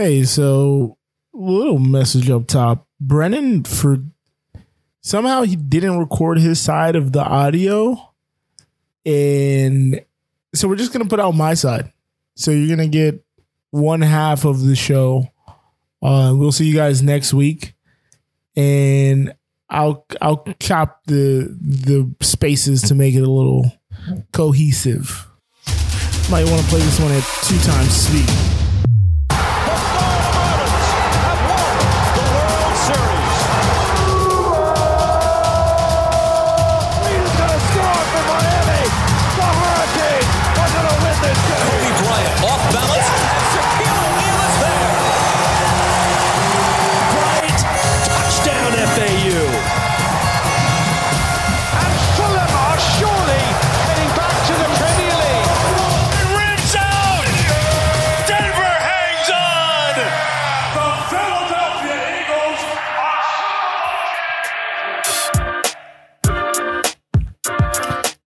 Hey, so little message up top. Brennan for somehow he didn't record his side of the audio. And so we're just gonna put out my side. So you're gonna get one half of the show. Uh, we'll see you guys next week. And I'll I'll chop the the spaces to make it a little cohesive. Might want to play this one at two times speed.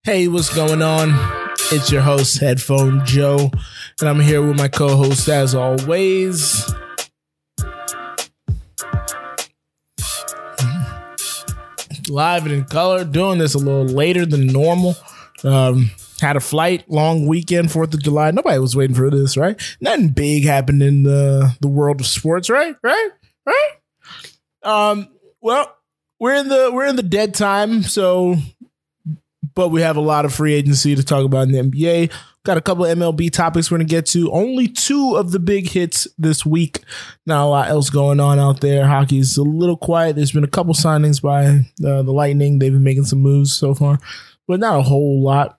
Hey, what's going on? It's your host, Headphone Joe, and I'm here with my co host as always. Live and in color, doing this a little later than normal. Um, had a flight, long weekend, 4th of July. Nobody was waiting for this, right? Nothing big happened in the, the world of sports, right? Right? Right? Um, well, we're in the we're in the dead time, so but we have a lot of free agency to talk about in the NBA. Got a couple of MLB topics we're going to get to. Only two of the big hits this week. Not a lot else going on out there. Hockey's a little quiet. There's been a couple signings by uh, the Lightning. They've been making some moves so far, but not a whole lot.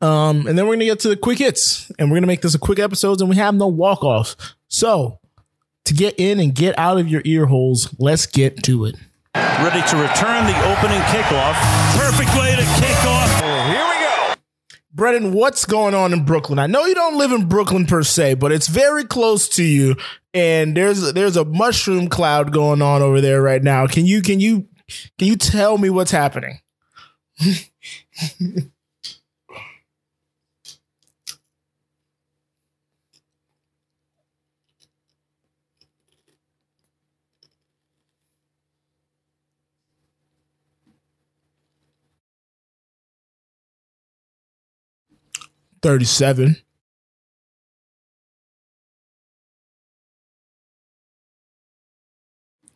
Um, and then we're going to get to the quick hits, and we're going to make this a quick episode, and we have no walk offs. So, to get in and get out of your ear holes, let's get to it ready to return the opening kickoff. Perfect way to kick off. Oh, here we go. Brennan, what's going on in Brooklyn? I know you don't live in Brooklyn per se, but it's very close to you, and there's there's a mushroom cloud going on over there right now. Can you can you can you tell me what's happening? 37.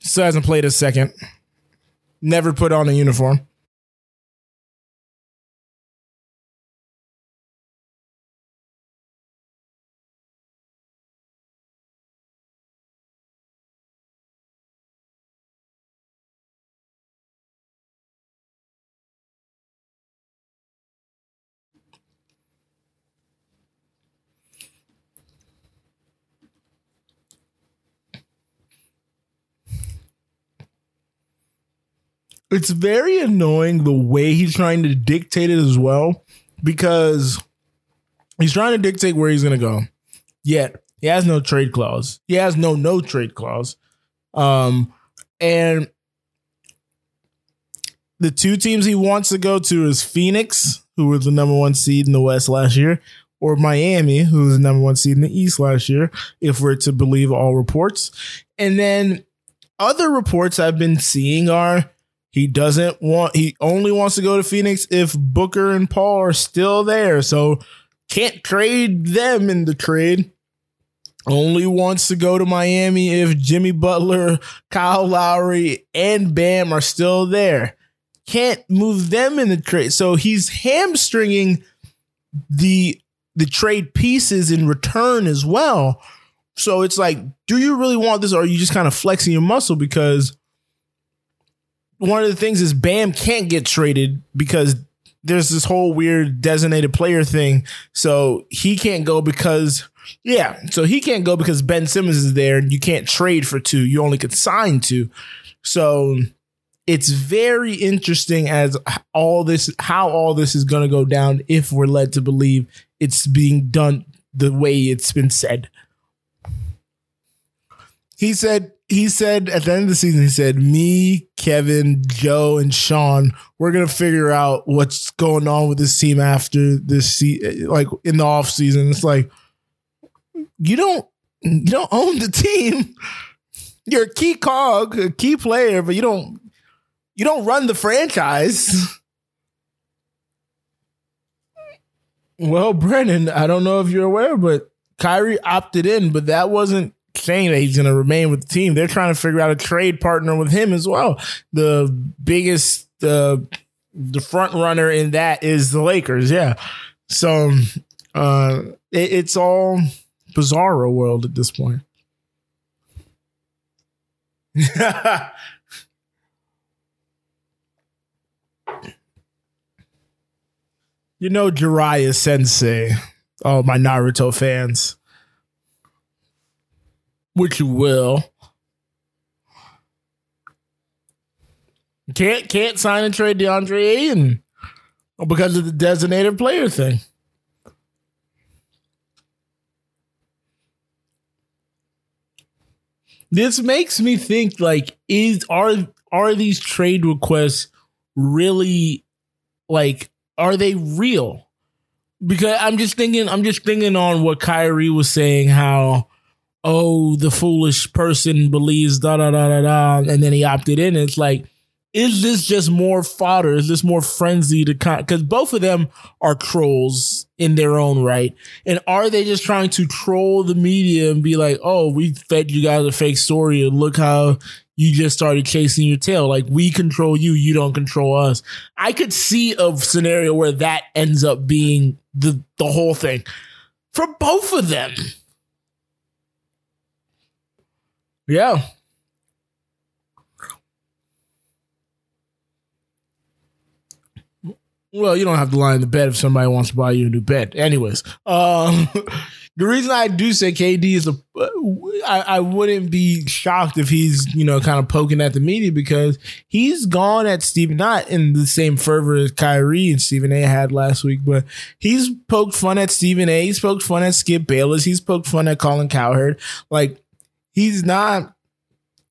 Still hasn't played a second. Never put on a uniform. It's very annoying the way he's trying to dictate it as well because he's trying to dictate where he's going to go. Yet he has no trade clause. He has no no trade clause. Um, and the two teams he wants to go to is Phoenix, who was the number one seed in the West last year, or Miami, who was the number one seed in the East last year, if we're to believe all reports. And then other reports I've been seeing are he doesn't want, he only wants to go to Phoenix if Booker and Paul are still there. So can't trade them in the trade. Only wants to go to Miami if Jimmy Butler, Kyle Lowry, and Bam are still there. Can't move them in the trade. So he's hamstringing the the trade pieces in return as well. So it's like, do you really want this or are you just kind of flexing your muscle because one of the things is Bam can't get traded because there's this whole weird designated player thing. So he can't go because yeah, so he can't go because Ben Simmons is there and you can't trade for two. You only can sign two. So it's very interesting as all this how all this is going to go down if we're led to believe it's being done the way it's been said. He said he said at the end of the season, he said, Me, Kevin, Joe, and Sean, we're gonna figure out what's going on with this team after this se- like in the off season. It's like you don't you don't own the team. You're a key cog, a key player, but you don't you don't run the franchise. Well, Brennan, I don't know if you're aware, but Kyrie opted in, but that wasn't saying that he's going to remain with the team. They're trying to figure out a trade partner with him as well. The biggest, uh, the front runner in that is the Lakers. Yeah. So uh, it, it's all bizarro world at this point. you know Jiraiya Sensei. Oh, my Naruto fans. Which you will. Can't can't sign and trade DeAndre Ayton because of the designated player thing. This makes me think like is are are these trade requests really like are they real? Because I'm just thinking I'm just thinking on what Kyrie was saying how oh the foolish person believes da da da da da and then he opted in it's like is this just more fodder? Is this more frenzy to con? Because both of them are trolls in their own right. And are they just trying to troll the media and be like, oh, we fed you guys a fake story and look how you just started chasing your tail. Like we control you, you don't control us. I could see a scenario where that ends up being the, the whole thing for both of them. Yeah. Well, you don't have to lie in the bed if somebody wants to buy you a new bed. Anyways, um, the reason I do say KD is a, I, I wouldn't be shocked if he's you know kind of poking at the media because he's gone at Stephen not in the same fervor as Kyrie and Stephen A. had last week, but he's poked fun at Stephen A. He's poked fun at Skip Bayless. He's poked fun at Colin Cowherd. Like he's not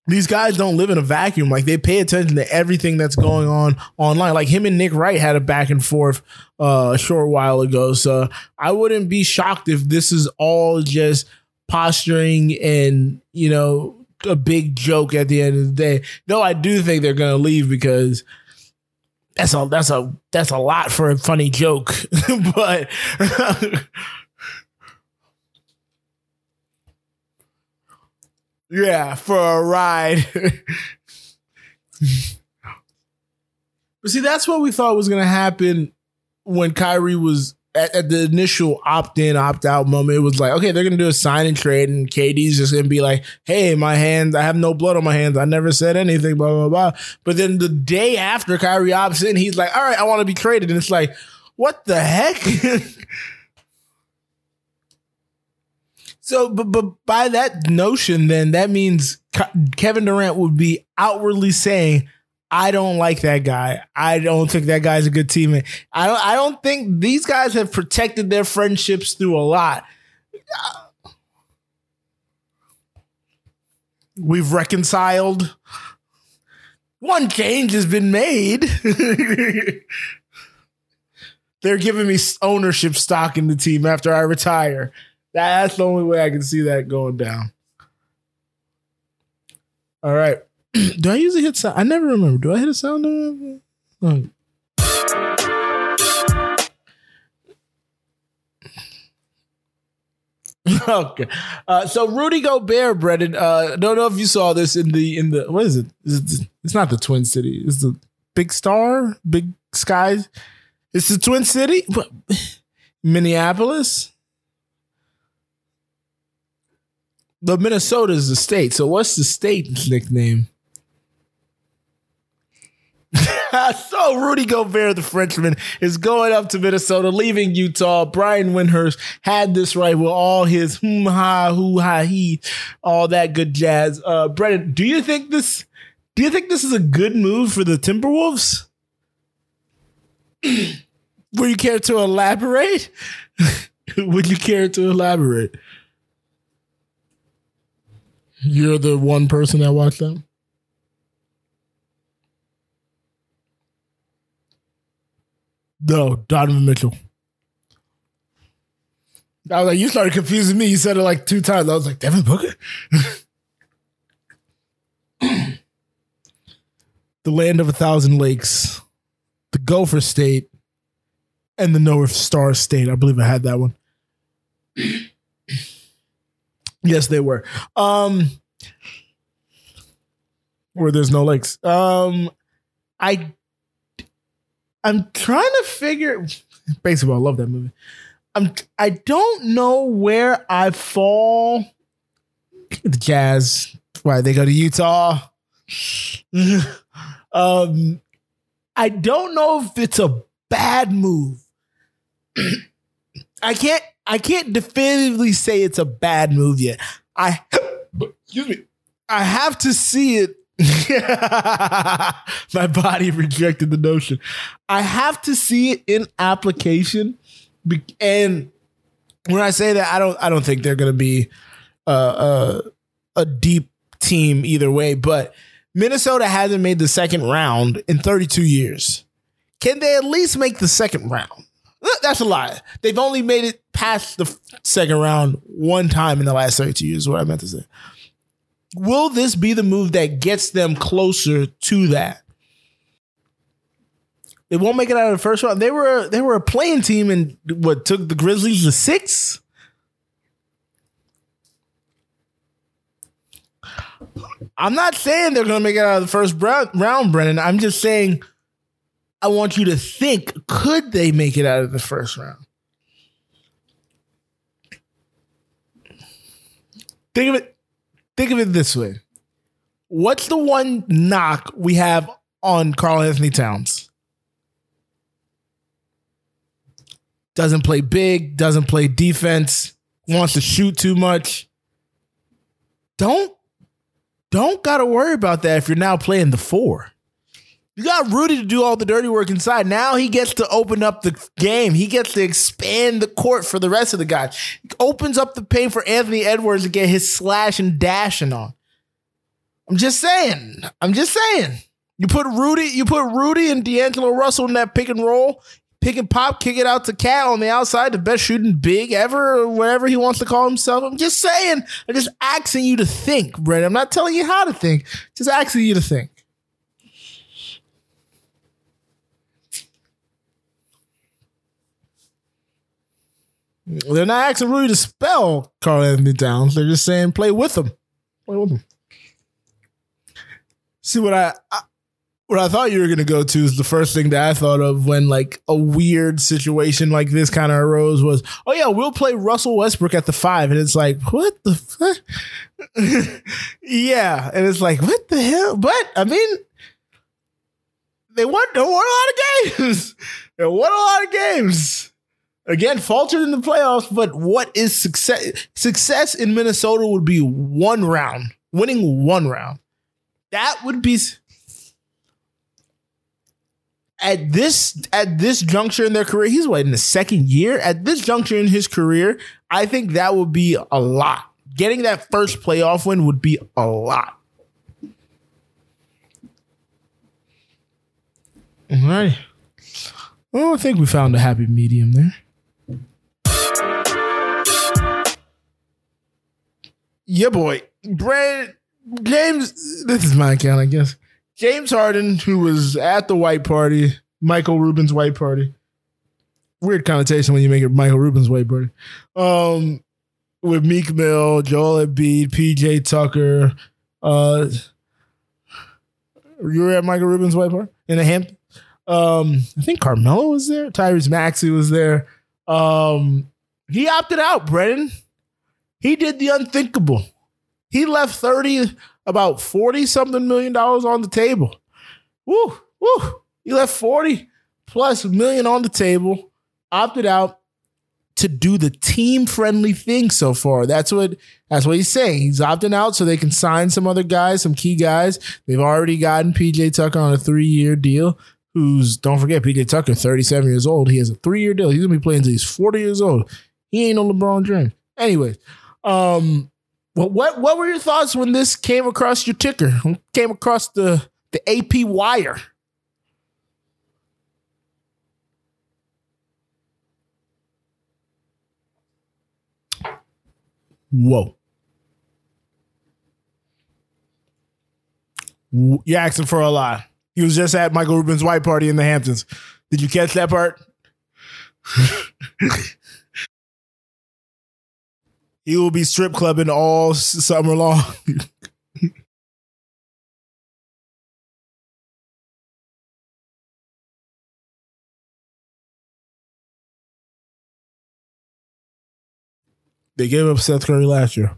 these guys don't live in a vacuum. Like they pay attention to everything that's going on online. Like him and Nick Wright had a back and forth uh, a short while ago. So I wouldn't be shocked if this is all just posturing and you know a big joke at the end of the day. Though I do think they're gonna leave because that's a that's a that's a lot for a funny joke. but Yeah, for a ride. but see, that's what we thought was going to happen when Kyrie was at, at the initial opt in, opt out moment. It was like, okay, they're going to do a sign and trade, and KD's just going to be like, hey, my hands, I have no blood on my hands. I never said anything, blah, blah, blah. But then the day after Kyrie opts in, he's like, all right, I want to be traded. And it's like, what the heck? So, but, but by that notion, then that means Kevin Durant would be outwardly saying, I don't like that guy. I don't think that guy's a good teammate. I don't, I don't think these guys have protected their friendships through a lot. We've reconciled. One change has been made. They're giving me ownership stock in the team after I retire. That's the only way I can see that going down. All right. Do I usually hit sound? I never remember. Do I hit a sound? Okay. Uh, so Rudy Gobert, Brendan. Uh, don't know if you saw this in the in the what is it? Is it it's not the Twin City. It's the Big Star, Big Skies. It's the Twin City, Minneapolis. The Minnesota is the state. So what's the state's nickname? so Rudy Gobert, the Frenchman, is going up to Minnesota, leaving Utah. Brian Windhorst had this right with all his hmm ha hoo ha he, all that good jazz. Uh, Brennan, do you think this? Do you think this is a good move for the Timberwolves? Would you care to elaborate? Would you care to elaborate? You're the one person that watched them? No, Donovan Mitchell. I was like, you started confusing me. You said it like two times. I was like, Devin Booker. the land of a thousand lakes, the Gopher State, and the North Star State. I believe I had that one. Yes, they were. Um, where there's no lakes. Um, I, I'm trying to figure. Baseball, I love that movie. I'm. I don't know where I fall. The Jazz. Why they go to Utah? um, I don't know if it's a bad move. I can't. I can't definitively say it's a bad move yet. I. Excuse me. I have to see it My body rejected the notion. I have to see it in application, and when I say that, I don't. I don't think they're going to be uh, uh, a deep team either way. But Minnesota hasn't made the second round in 32 years. Can they at least make the second round? That's a lie. They've only made it past the second round one time in the last 32 years. Is what I meant to say will this be the move that gets them closer to that? They won't make it out of the first round. They were they were a playing team and what took the Grizzlies to six. I'm not saying they're going to make it out of the first round, Brennan. I'm just saying I want you to think could they make it out of the first round? Think of it think of it this way. What's the one knock we have on Karl Anthony Towns? Doesn't play big, doesn't play defense, wants to shoot too much. Don't don't gotta worry about that if you're now playing the four. You got Rudy to do all the dirty work inside. Now he gets to open up the game. He gets to expand the court for the rest of the guys. Opens up the paint for Anthony Edwards to get his slash and dashing on. I'm just saying. I'm just saying. You put Rudy, you put Rudy and D'Angelo Russell in that pick and roll, pick and pop, kick it out to Cat on the outside, the best shooting big ever, or whatever he wants to call himself. I'm just saying. I'm just asking you to think, Brent. I'm not telling you how to think. Just asking you to think. They're not asking Rudy to spell Karl Anthony Towns. They're just saying play with him. Play with him. See what I, I what I thought you were gonna go to is the first thing that I thought of when like a weird situation like this kind of arose was, oh yeah, we'll play Russell Westbrook at the five, and it's like, what the fuck? yeah, and it's like, what the hell? But I mean, they won, they won a lot of games. they won a lot of games. Again, faltered in the playoffs, but what is success? Success in Minnesota would be one round, winning one round. That would be at this at this juncture in their career. He's what in the second year. At this juncture in his career, I think that would be a lot. Getting that first playoff win would be a lot. All right. Well, I think we found a happy medium there. Yeah, boy. Brad James, this is my account, I guess. James Harden, who was at the white party, Michael Rubin's white party. Weird connotation when you make it Michael Rubin's white party. Um, with Meek Mill, Joel Embiid, PJ Tucker. Uh, you were at Michael Rubin's white party in the Hampton. Um, I think Carmelo was there. Tyrese Maxey was there. Um, he opted out, Brennan. He did the unthinkable. He left 30, about 40 something million dollars on the table. Woo, woo. He left 40 plus million on the table, opted out to do the team friendly thing so far. That's what that's what he's saying. He's opting out so they can sign some other guys, some key guys. They've already gotten PJ Tucker on a three year deal. Who's don't forget PJ Tucker, 37 years old. He has a three year deal. He's gonna be playing until he's 40 years old. He ain't no LeBron James. Anyways, um, well, what what were your thoughts when this came across your ticker? Came across the the AP wire? Whoa. You're asking for a lot. He was just at Michael Rubin's white party in the Hamptons. Did you catch that part? he will be strip clubbing all summer long. they gave up Seth Curry last year.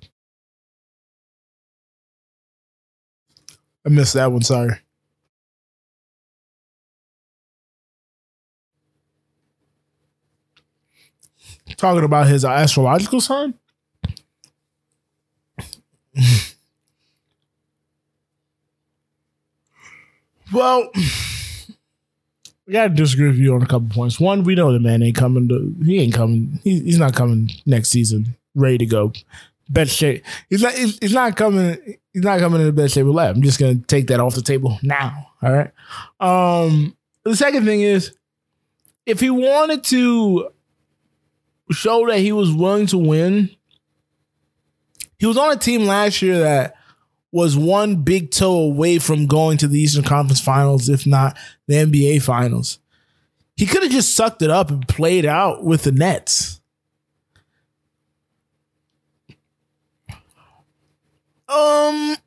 I missed that one. Sorry. Talking about his uh, astrological sign. Well, we gotta disagree with you on a couple points. One, we know the man ain't coming to. He ain't coming. He, he's not coming next season. Ready to go. Best shape. He's not. He's, he's not coming he's not coming in the best shape of life. I'm just gonna take that off the table now. All right. Um, the second thing is, if he wanted to show that he was willing to win, he was on a team last year that was one big toe away from going to the Eastern Conference Finals, if not the NBA Finals. He could have just sucked it up and played out with the Nets. Um,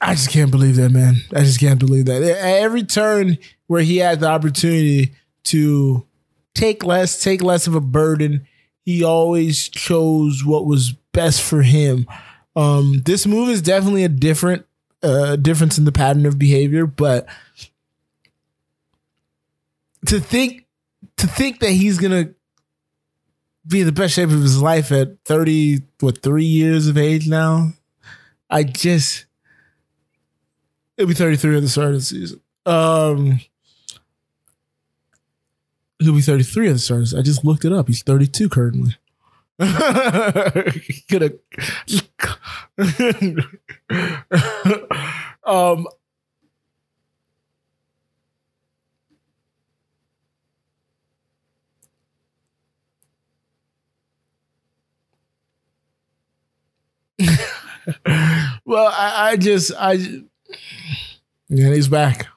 I just can't believe that, man. I just can't believe that. At every turn where he had the opportunity to take less, take less of a burden, he always chose what was best for him. Um, this move is definitely a different uh, difference in the pattern of behavior, but to think to think that he's gonna be in the best shape of his life at 30, what, three years of age now. I just, it'll be 33 at the start of the season. Um, he'll be 33 at the start. Of the, I just looked it up. He's 32 currently. Could have. um, well, I, I just I yeah, he's back.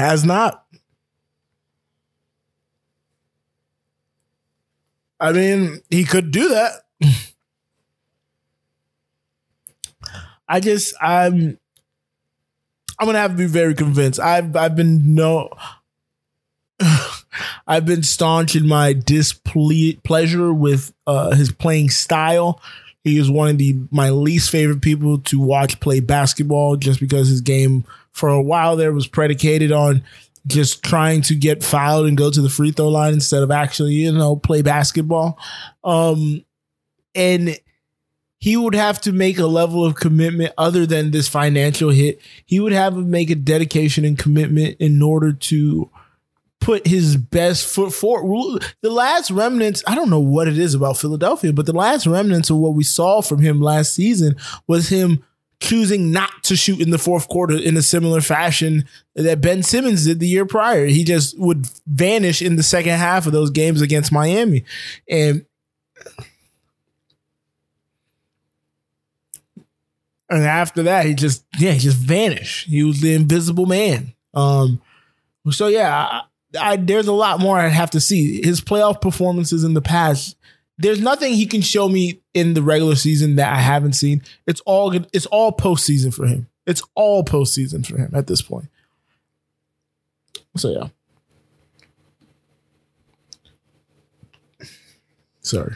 Has not. I mean, he could do that. I just I'm I'm gonna have to be very convinced. I've I've been no I've been staunch in my displeasure with uh, his playing style. He is one of the my least favorite people to watch play basketball just because his game for a while there was predicated on just trying to get fouled and go to the free throw line instead of actually, you know, play basketball. Um, and he would have to make a level of commitment other than this financial hit. He would have to make a dedication and commitment in order to put his best foot forward. The last remnants, I don't know what it is about Philadelphia, but the last remnants of what we saw from him last season was him choosing not to shoot in the fourth quarter in a similar fashion that Ben Simmons did the year prior. He just would vanish in the second half of those games against Miami. And and after that, he just yeah, he just vanished. He was the invisible man. Um so yeah, I, there's a lot more I'd have to see. His playoff performances in the past, there's nothing he can show me in the regular season that I haven't seen. It's all it's all postseason for him. It's all postseason for him at this point. So yeah. Sorry.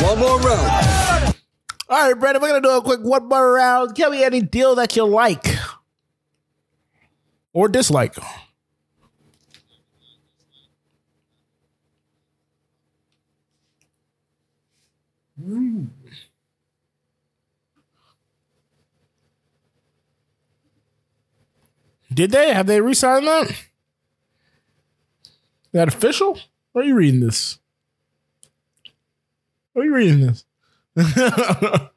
One more round. All right, Brandon, we're gonna do a quick one more round. Tell me any deal that you like or dislike. Did they? Have they re-signed that? Is that official? Or are you reading this? Are you reading this? okay.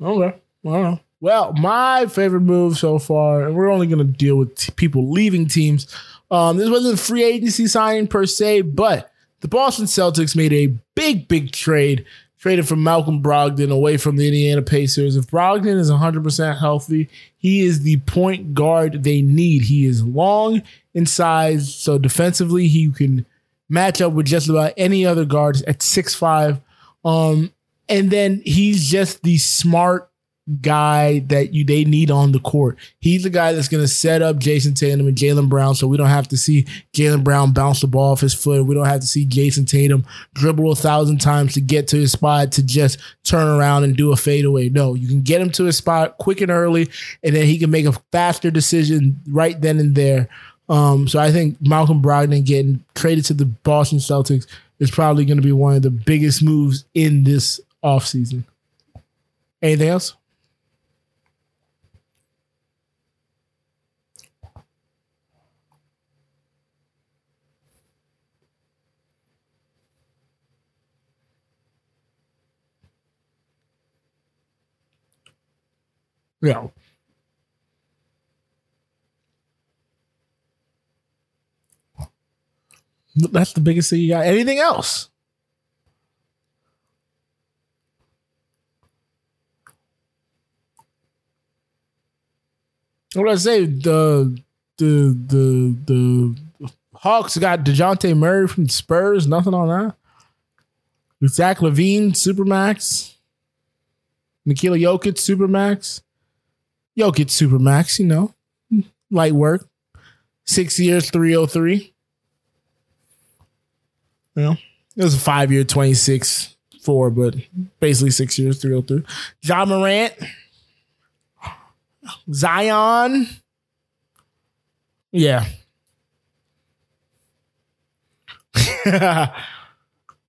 Well, I don't know. Well, my favorite move so far, and we're only going to deal with t- people leaving teams. Um, this wasn't a free agency signing per se, but the Boston Celtics made a big, big trade, traded from Malcolm Brogdon away from the Indiana Pacers. If Brogdon is 100% healthy, he is the point guard they need. He is long in size, so defensively, he can match up with just about any other guards at 6'5. Um, and then he's just the smart guy that you they need on the court. He's the guy that's going to set up Jayson Tatum and Jaylen Brown, so we don't have to see Jaylen Brown bounce the ball off his foot. We don't have to see Jayson Tatum dribble a thousand times to get to his spot to just turn around and do a fadeaway. No, you can get him to his spot quick and early, and then he can make a faster decision right then and there. Um, so I think Malcolm Brogdon getting traded to the Boston Celtics is probably going to be one of the biggest moves in this offseason. Anything else? Yeah. That's the biggest thing you got. Anything else? What did I say? The the the the Hawks got Dejounte Murray from the Spurs. Nothing on that. Zach LaVine, Supermax. Nikola Jokic, Supermax. Jokic, Supermax, you know. Light work. Six years, 303. You know, it was a five year, 26 4, but basically six years, 303. Ja Morant. Zion. Yeah.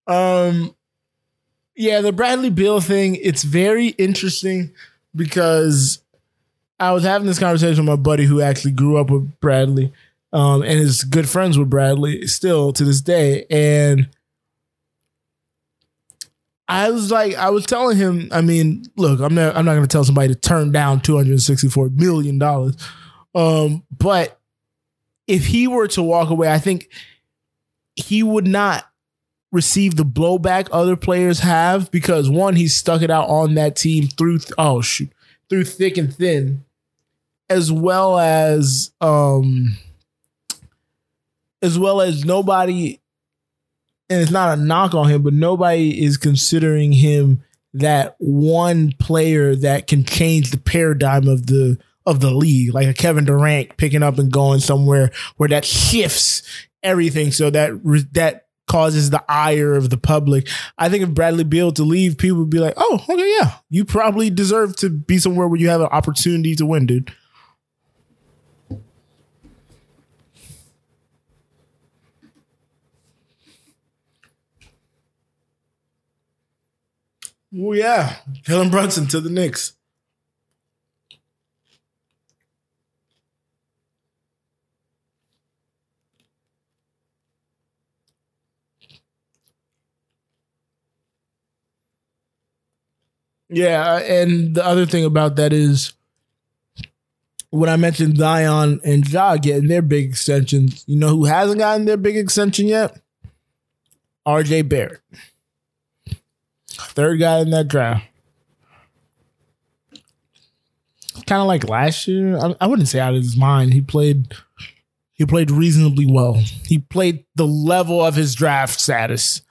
um yeah, the Bradley Beal thing, it's very interesting because I was having this conversation with my buddy who actually grew up with Bradley um, and is good friends with Bradley still to this day. And I was like, I was telling him, I mean, look, I'm not, I'm not going to tell somebody to turn down 264 million dollars, um, but if he were to walk away, I think he would not receive the blowback other players have because one, he stuck it out on that team through oh shoot through thick and thin, as well as um as well as nobody and it's not a knock on him, but nobody is considering him that one player that can change the paradigm of the of the league, like a Kevin Durant picking up and going somewhere where that shifts everything, so that that causes the ire of the public. I think if Bradley Beal to leave, people would be like, "Oh, okay, yeah, you probably deserve to be somewhere where you have an opportunity to win, dude." Oh yeah, Jalen Brunson to the Knicks. Yeah, uh, and the other thing about that is when I mentioned Zion and Ja getting their big extensions, you know who hasn't gotten their big extension yet? RJ Barrett. Third guy in that draft. Kind of like last year. I, I wouldn't say out of his mind. He played he played reasonably well. He played the level of his draft status.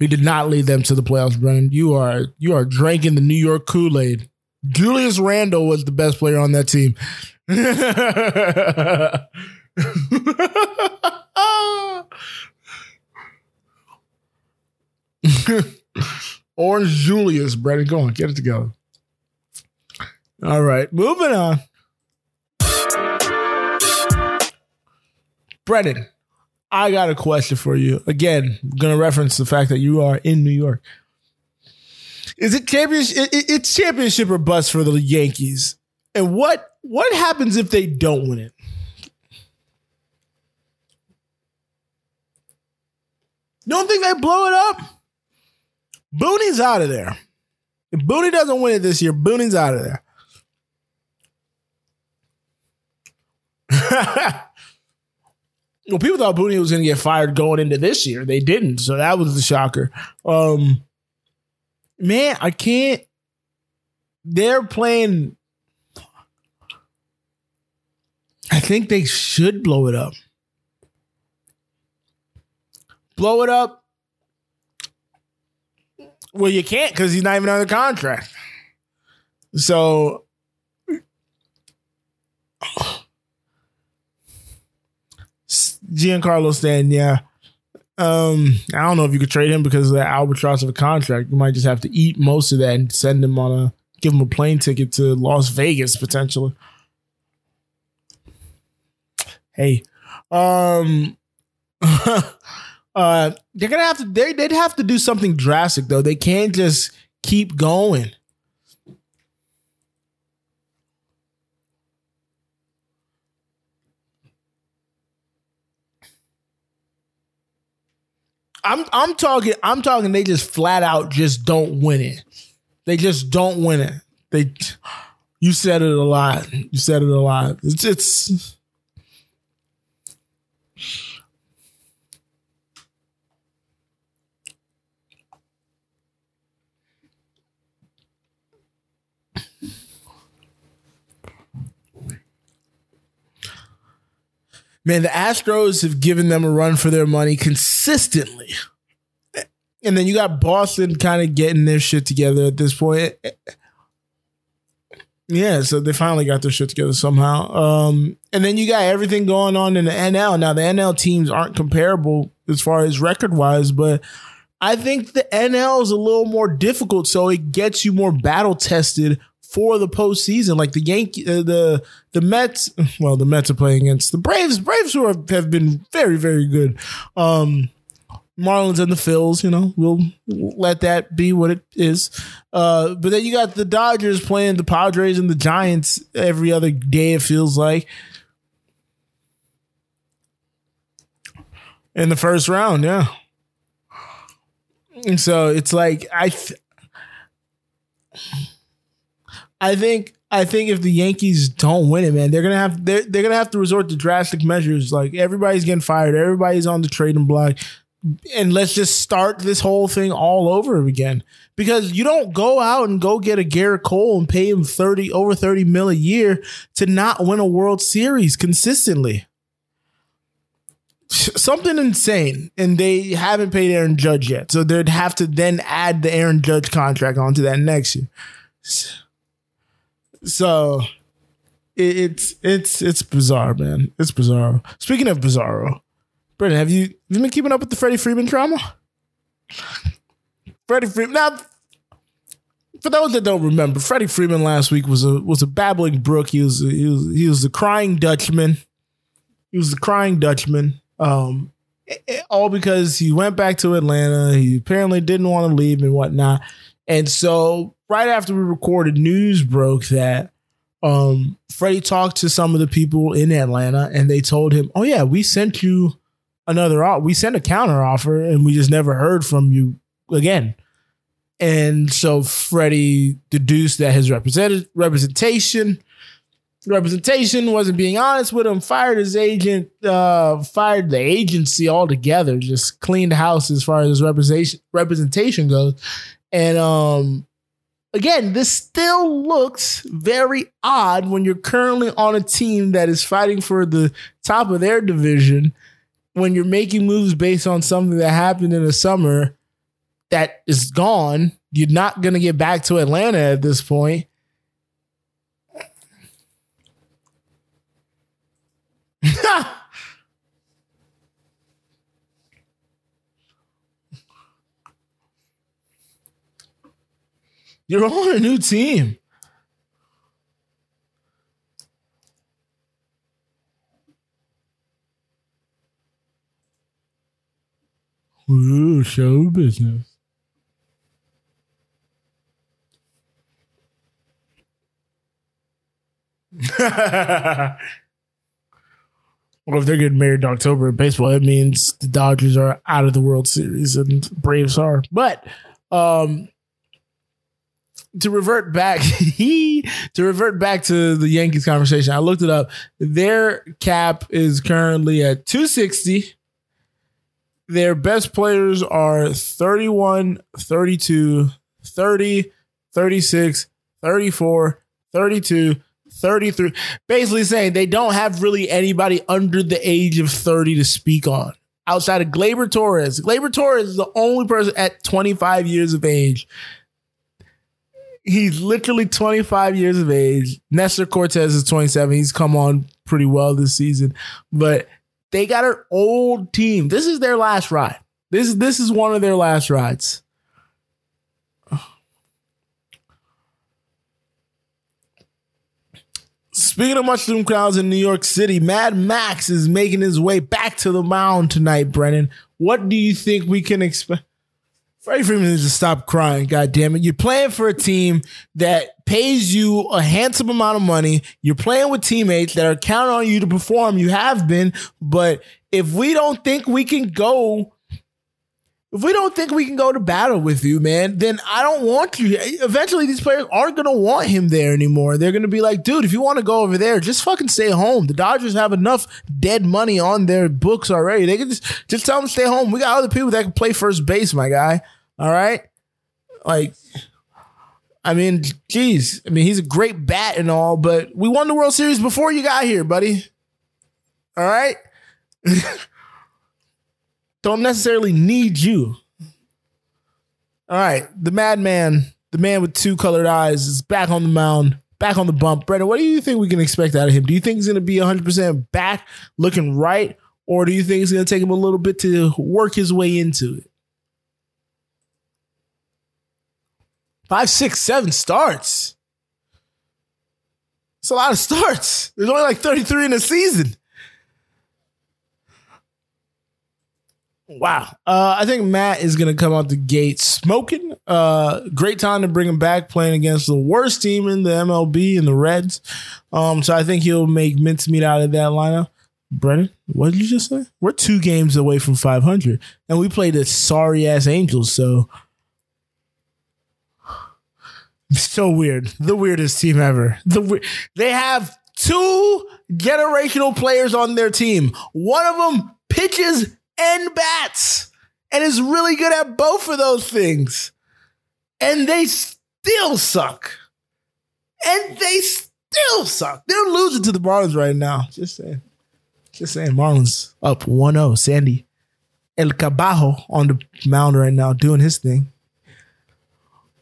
He did not lead them to the playoffs, Brennan. You are you are drinking the New York Kool-Aid. Julius Randle was the best player on that team. Ah! Orange Julius, Brennan. Go on, get it together. All right, moving on. Brennan, I got a question for you. Again, gonna reference the fact that you are in New York. Is it championship? It's championship or bust for the Yankees. And what what happens if they don't win it? You don't think they blow it up? Booney's out of there. If Booney doesn't win it this year, Booney's out of there. well, people thought Booney was going to get fired going into this year. They didn't, so that was the shocker. Um, man, I can't. They're playing. I think they should blow it up. Blow it up. Well, you can't because he's not even under contract. So Giancarlo Stanton, yeah. Um, I don't know if you could trade him because of the albatross of a contract. You might just have to eat most of that and send him on a give him a plane ticket to Las Vegas potentially. Hey, um, uh, they're gonna have to. They they'd have to do something drastic though. They can't just keep going. I'm I'm talking I'm talking they just flat out just don't win it. They just don't win it. They you said it a lot. You said it a lot. It's it's Man, the Astros have given them a run for their money consistently. And then you got Boston kind of getting their shit together at this point. Yeah, so they finally got their shit together somehow. Um, and then you got everything going on in the NL. Now the NL teams aren't comparable as far as record wise, but I think the NL is a little more difficult, so it gets you more battle tested for the postseason. Like the Yankee, uh, the the Mets. Well, the Mets are playing against the Braves. Braves who have, have been very very good. Um, Marlins and the Phils, you know, we'll let that be what it is. Uh, but then you got the Dodgers playing the Padres and the Giants every other day, it feels like. In the first round, yeah. And so it's like I th- I think I think if the Yankees don't win it, man, they're gonna have they're, they're gonna have to resort to drastic measures. Like everybody's getting fired, everybody's on the trading block and let's just start this whole thing all over again. Because you don't go out and go get a Gerrit Cole and pay him 30 over 30 mil a year to not win a World Series consistently. Something insane. And they haven't paid Aaron Judge yet. So they'd have to then add the Aaron Judge contract onto that next year. So it's it's it's bizarre, man. It's bizarre. Speaking of bizarro, Brendan, have you, have you been keeping up with the Freddie Freeman drama? Freddie Freeman. Now, for those that don't remember, Freddie Freeman last week was a was a babbling brook. He was he was he was the crying Dutchman. He was the crying Dutchman. Um, all because he went back to Atlanta. He apparently didn't want to leave and whatnot. And so, right after we recorded, news broke that um, Freddie talked to some of the people in Atlanta, and they told him, "Oh yeah, we sent you another we sent a counter offer and we just never heard from you again. And so Freddie deduced that his represented representation representation wasn't being honest with him, fired his agent, uh, fired the agency altogether, just cleaned house as far as his representation representation goes. And um again, this still looks very odd when you're currently on a team that is fighting for the top of their division when you're making moves based on something that happened in the summer that is gone, you're not going to get back to Atlanta at this point. You're on a new team. Ooh, show business. well, if they're getting married in October in baseball, it means the Dodgers are out of the World Series and Braves are. But Um, to revert back, he to revert back to the Yankees conversation. I looked it up. Their cap is currently at 260. Their best players are 31, 32, 30, 36, 34, 32, 33. Basically saying they don't have really anybody under the age of 30 to speak on. Outside of Gleyber Torres. Gleyber Torres is the only person at 25 years of age he's literally 25 years of age. Nestor Cortes is 27. He's come on pretty well this season, but they got an old team. This is their last ride. This is this is one of their last rides. Speaking of mushroom crowds in New York City, Mad Max is making his way back to the mound tonight, Brennan. What do you think we can expect? Freddie Freeman needs to stop crying. God damn it. You're playing for a team that pays you a handsome amount of money. You're playing with teammates that are counting on you to perform. You have been. But if we don't think we can go if we don't think we can go to battle with you, man, then I don't want you. Eventually, these players aren't going to want him there anymore. They're going to be like, dude, if you want to go over there, just fucking stay home. The Dodgers have enough dead money on their books already. They can just just tell them stay home. We got other people that can play first base, my guy. All right, like. I mean, geez. I mean, he's a great bat and all, but we won the World Series before you got here, buddy. All right. don't necessarily need you. All right, the madman, the man with two colored eyes, is back on the mound, back on the bump. Brendan, what do you think we can expect out of him? Do you think he's going to be 100% back, looking right, or do you think it's going to take him a little bit to work his way into it? Five, six, seven starts. It's a lot of starts. There's only like 33 in a season. Wow. Uh, I think Matt is going to come out the gate smoking. Uh, great time to bring him back playing against the worst team in the MLB in the Reds. Um, so I think he'll make mincemeat out of that lineup. Brennan, what did you just say? We're two games away from 500, and we played the sorry ass Angels. So, so weird. The weirdest team ever. The they have two generational players on their team. One of them pitches and bats and is really good at both of those things. And they still suck. And they still suck. They're losing to the Marlins right now. Just saying. Just saying. Marlins up 1 0. Sandy El Cabajo on the mound right now doing his thing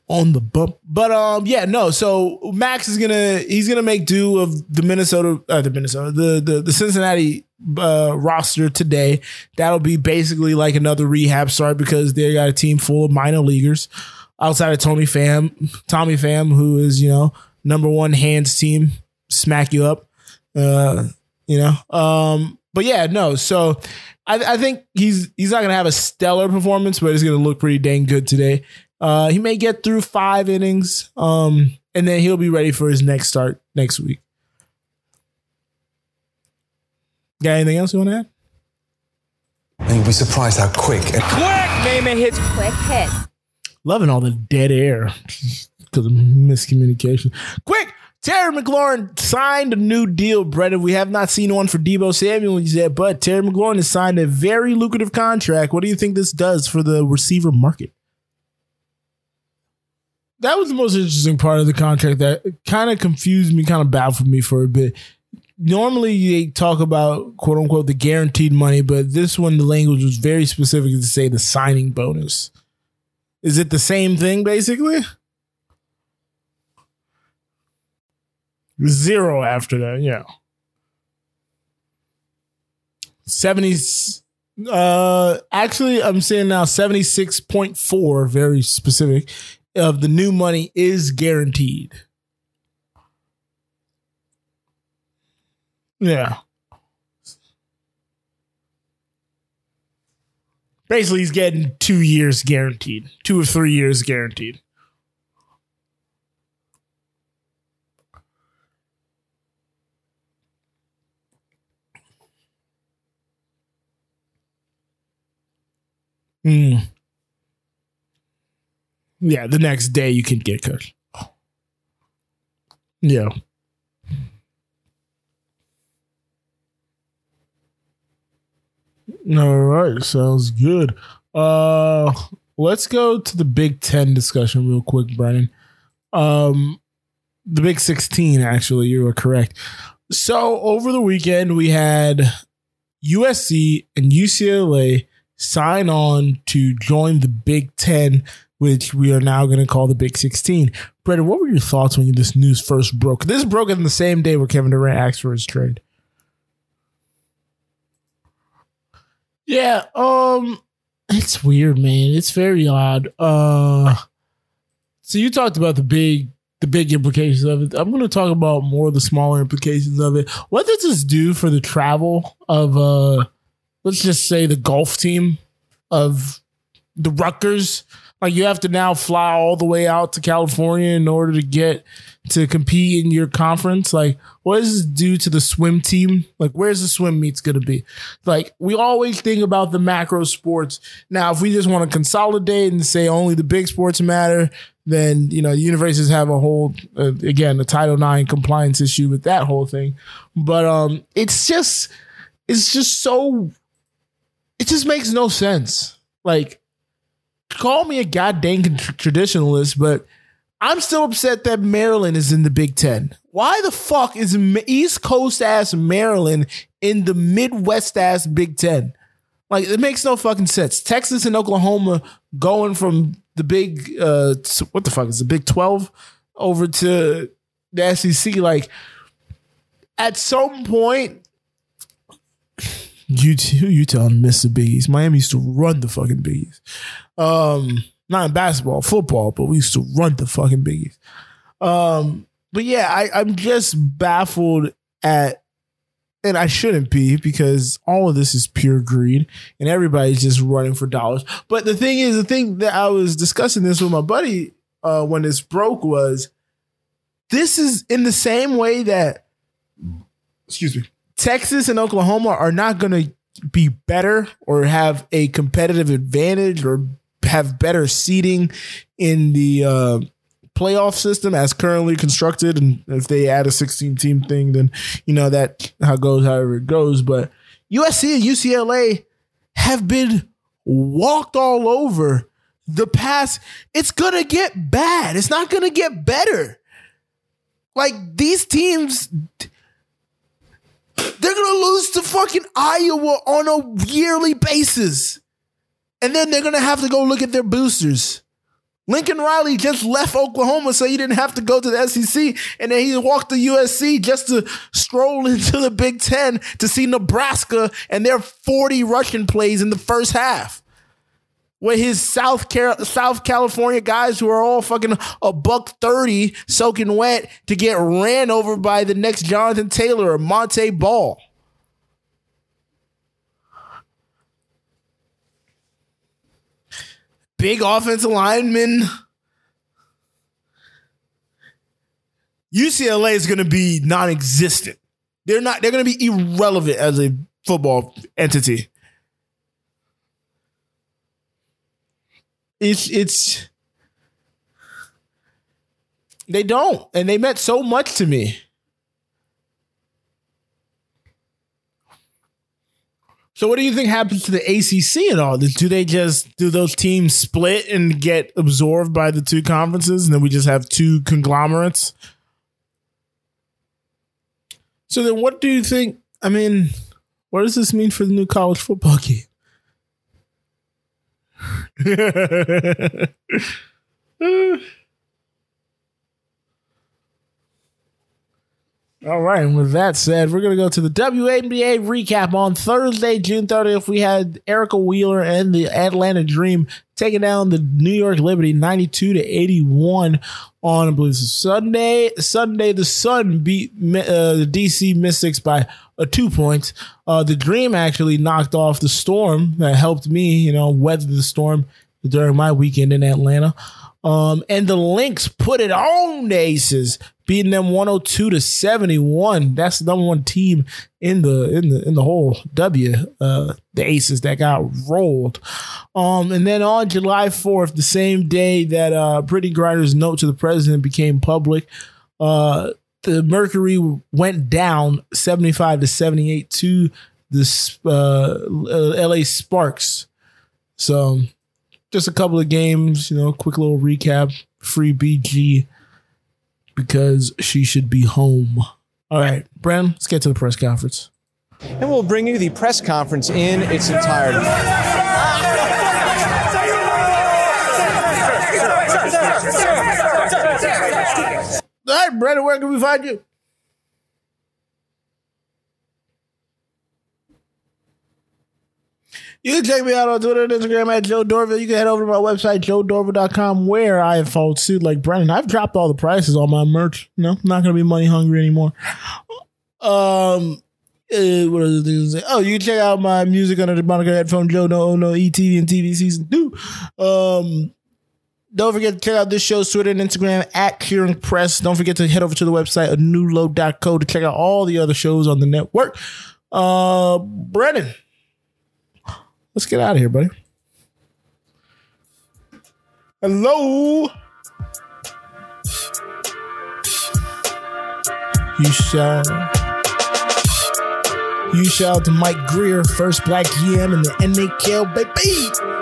on the bump. But um, yeah, no. So Max is gonna he's gonna make do of the Minnesota, uh, the Minnesota, the the the Cincinnati uh, roster today. That'll be basically like another rehab start because they got a team full of minor leaguers outside of Tony Pham, Tommy Pham, who is you know number one hands team, smack you up. Uh, you know, um, but yeah, no. So I, I think he's he's not gonna have a stellar performance, but he's gonna look pretty dang good today. Uh, he may get through five innings, um, and then he'll be ready for his next start next week. Got anything else you want to add? And you'll be surprised how quick and quick Naaman hits. Quick hit. Loving all the dead air because of miscommunication. Quick, Terry McLaurin signed a new deal, Brendan. We have not seen one for Deebo Samuel yet, but Terry McLaurin has signed a very lucrative contract. What do you think this does for the receiver market? That was the most interesting part of the contract that kind of confused me, kind of baffled me for a bit. Normally, they talk about quote unquote the guaranteed money, but this one, the language was very specific to say the signing bonus. Is it the same thing basically? Zero after that, yeah. 70, uh actually I'm saying now 76.4 very specific of the new money is guaranteed. Yeah. Basically, he's getting two years guaranteed, two or three years guaranteed. Hmm. Yeah, the next day you can get cooked. Yeah. All right, sounds good. Uh let's go to the Big 10 discussion real quick, Brennan. Um the Big 16 actually, you are correct. So, over the weekend we had USC and UCLA sign on to join the Big 10 which we are now going to call the Big 16. Brendan, what were your thoughts when this news first broke? This broke on the same day where Kevin Durant asked for his trade. Yeah, um, it's weird, man. It's very odd. Uh, so you talked about the big, the big implications of it. I'm going to talk about more of the smaller implications of it. What does this do for the travel of, uh, let's just say the golf team of the Rutgers? Like you have to now fly all the way out to California in order to get to compete in your conference. Like, what does this do to the swim team? Like, where's the swim meets going to be? Like, we always think about the macro sports. Now, if we just want to consolidate and say only the big sports matter, then you know the universities have a whole uh, again the Title IX compliance issue with that whole thing. But um, it's just it's just so it just makes no sense. Like call me a goddamn traditionalist, but I'm still upset that Maryland is in the Big Ten. Why the fuck is East Coast ass Maryland in the Midwest ass Big Ten? Like it makes no fucking sense. Texas and Oklahoma going from the big uh what the fuck is the Big Twelve over to the SEC. Like at some point, you Utah missed the Big East. Miami used to run the fucking Big East. Um, not in basketball, football, but we used to run the fucking Big East. Um, but yeah, I, I'm just baffled at, and I shouldn't be because all of this is pure greed and everybody's just running for dollars. But the thing is, the thing that I was discussing this with my buddy uh, when this broke was this is in the same way that, excuse me, Texas and Oklahoma are not going to be better or have a competitive advantage or have better seating in the uh, playoff system as currently constructed. And if they add a 16 team thing, then you know that how it goes, however it goes. But USC and UCLA have been walked all over the past. It's gonna get bad. It's not gonna get better. Like these teams they're gonna lose to fucking Iowa on a yearly basis. And then they're gonna have to go look at their boosters. Lincoln Riley just left Oklahoma so he didn't have to go to the SEC, and then he walked to USC just to stroll into the Big Ten to see Nebraska and their 40 rushing plays in the first half with his South Car- South California guys who are all fucking a buck 30 soaking wet to get ran over by the next Jonathan Taylor or Montee Ball. Big offensive lineman. UCLA is going to be non-existent. They're not. They're going to be irrelevant as a football entity. it's it's they don't and they meant so much to me so what do you think happens to the acc and all? Do they just do those teams split and get absorbed by the two conferences and then we just have two conglomerates? So then what do you think i mean what does this mean for the new college football game All right, and with that said, we're going to go to the WNBA recap on Thursday, June 30th. We had Erica Wheeler and the Atlanta Dream taking down the New York Liberty 92 to 81 on, I believe, Sunday. Sunday, the Sun beat uh, the DC Mystics by a two points. Uh, the Dream actually knocked off the Storm that helped me, you know, weather the storm during my weekend in Atlanta. Um, and the Lynx put it on the Aces beating them 102 to 71. That's the number one team in the in the in the whole W. Uh, the Aces that got rolled. Um, and then on July 4th, the same day that uh, Brittney Griner's note to the president became public, uh, the Mercury went down 75 to 78 to the uh, LA Sparks. So just a couple of games, you know, quick little recap. Free BG because she should be home. All right, Bren, let's get to the press conference. And we'll bring you the press conference in its entirety. All right, Brendan, where can we find you? You can check me out on Twitter and Instagram at Joe Dorville. You can head over to my website, joedorville.com, where I have followed suit like Brennan. I've dropped all the prices on my merch. No, not going to be money hungry anymore. Um, uh, what are the things? Oh, you can check out my music under the moniker Headphone Joe No No ETV and TV season two. Um, don't forget to check out this show's Twitter and Instagram at Curing Press. Don't forget to head over to the website anewload.co to check out all the other shows on the network. Uh, Brennan, let's get out of here, buddy. Hello. You shall. You shout to Mike Grier, first black GM in the NHL, baby.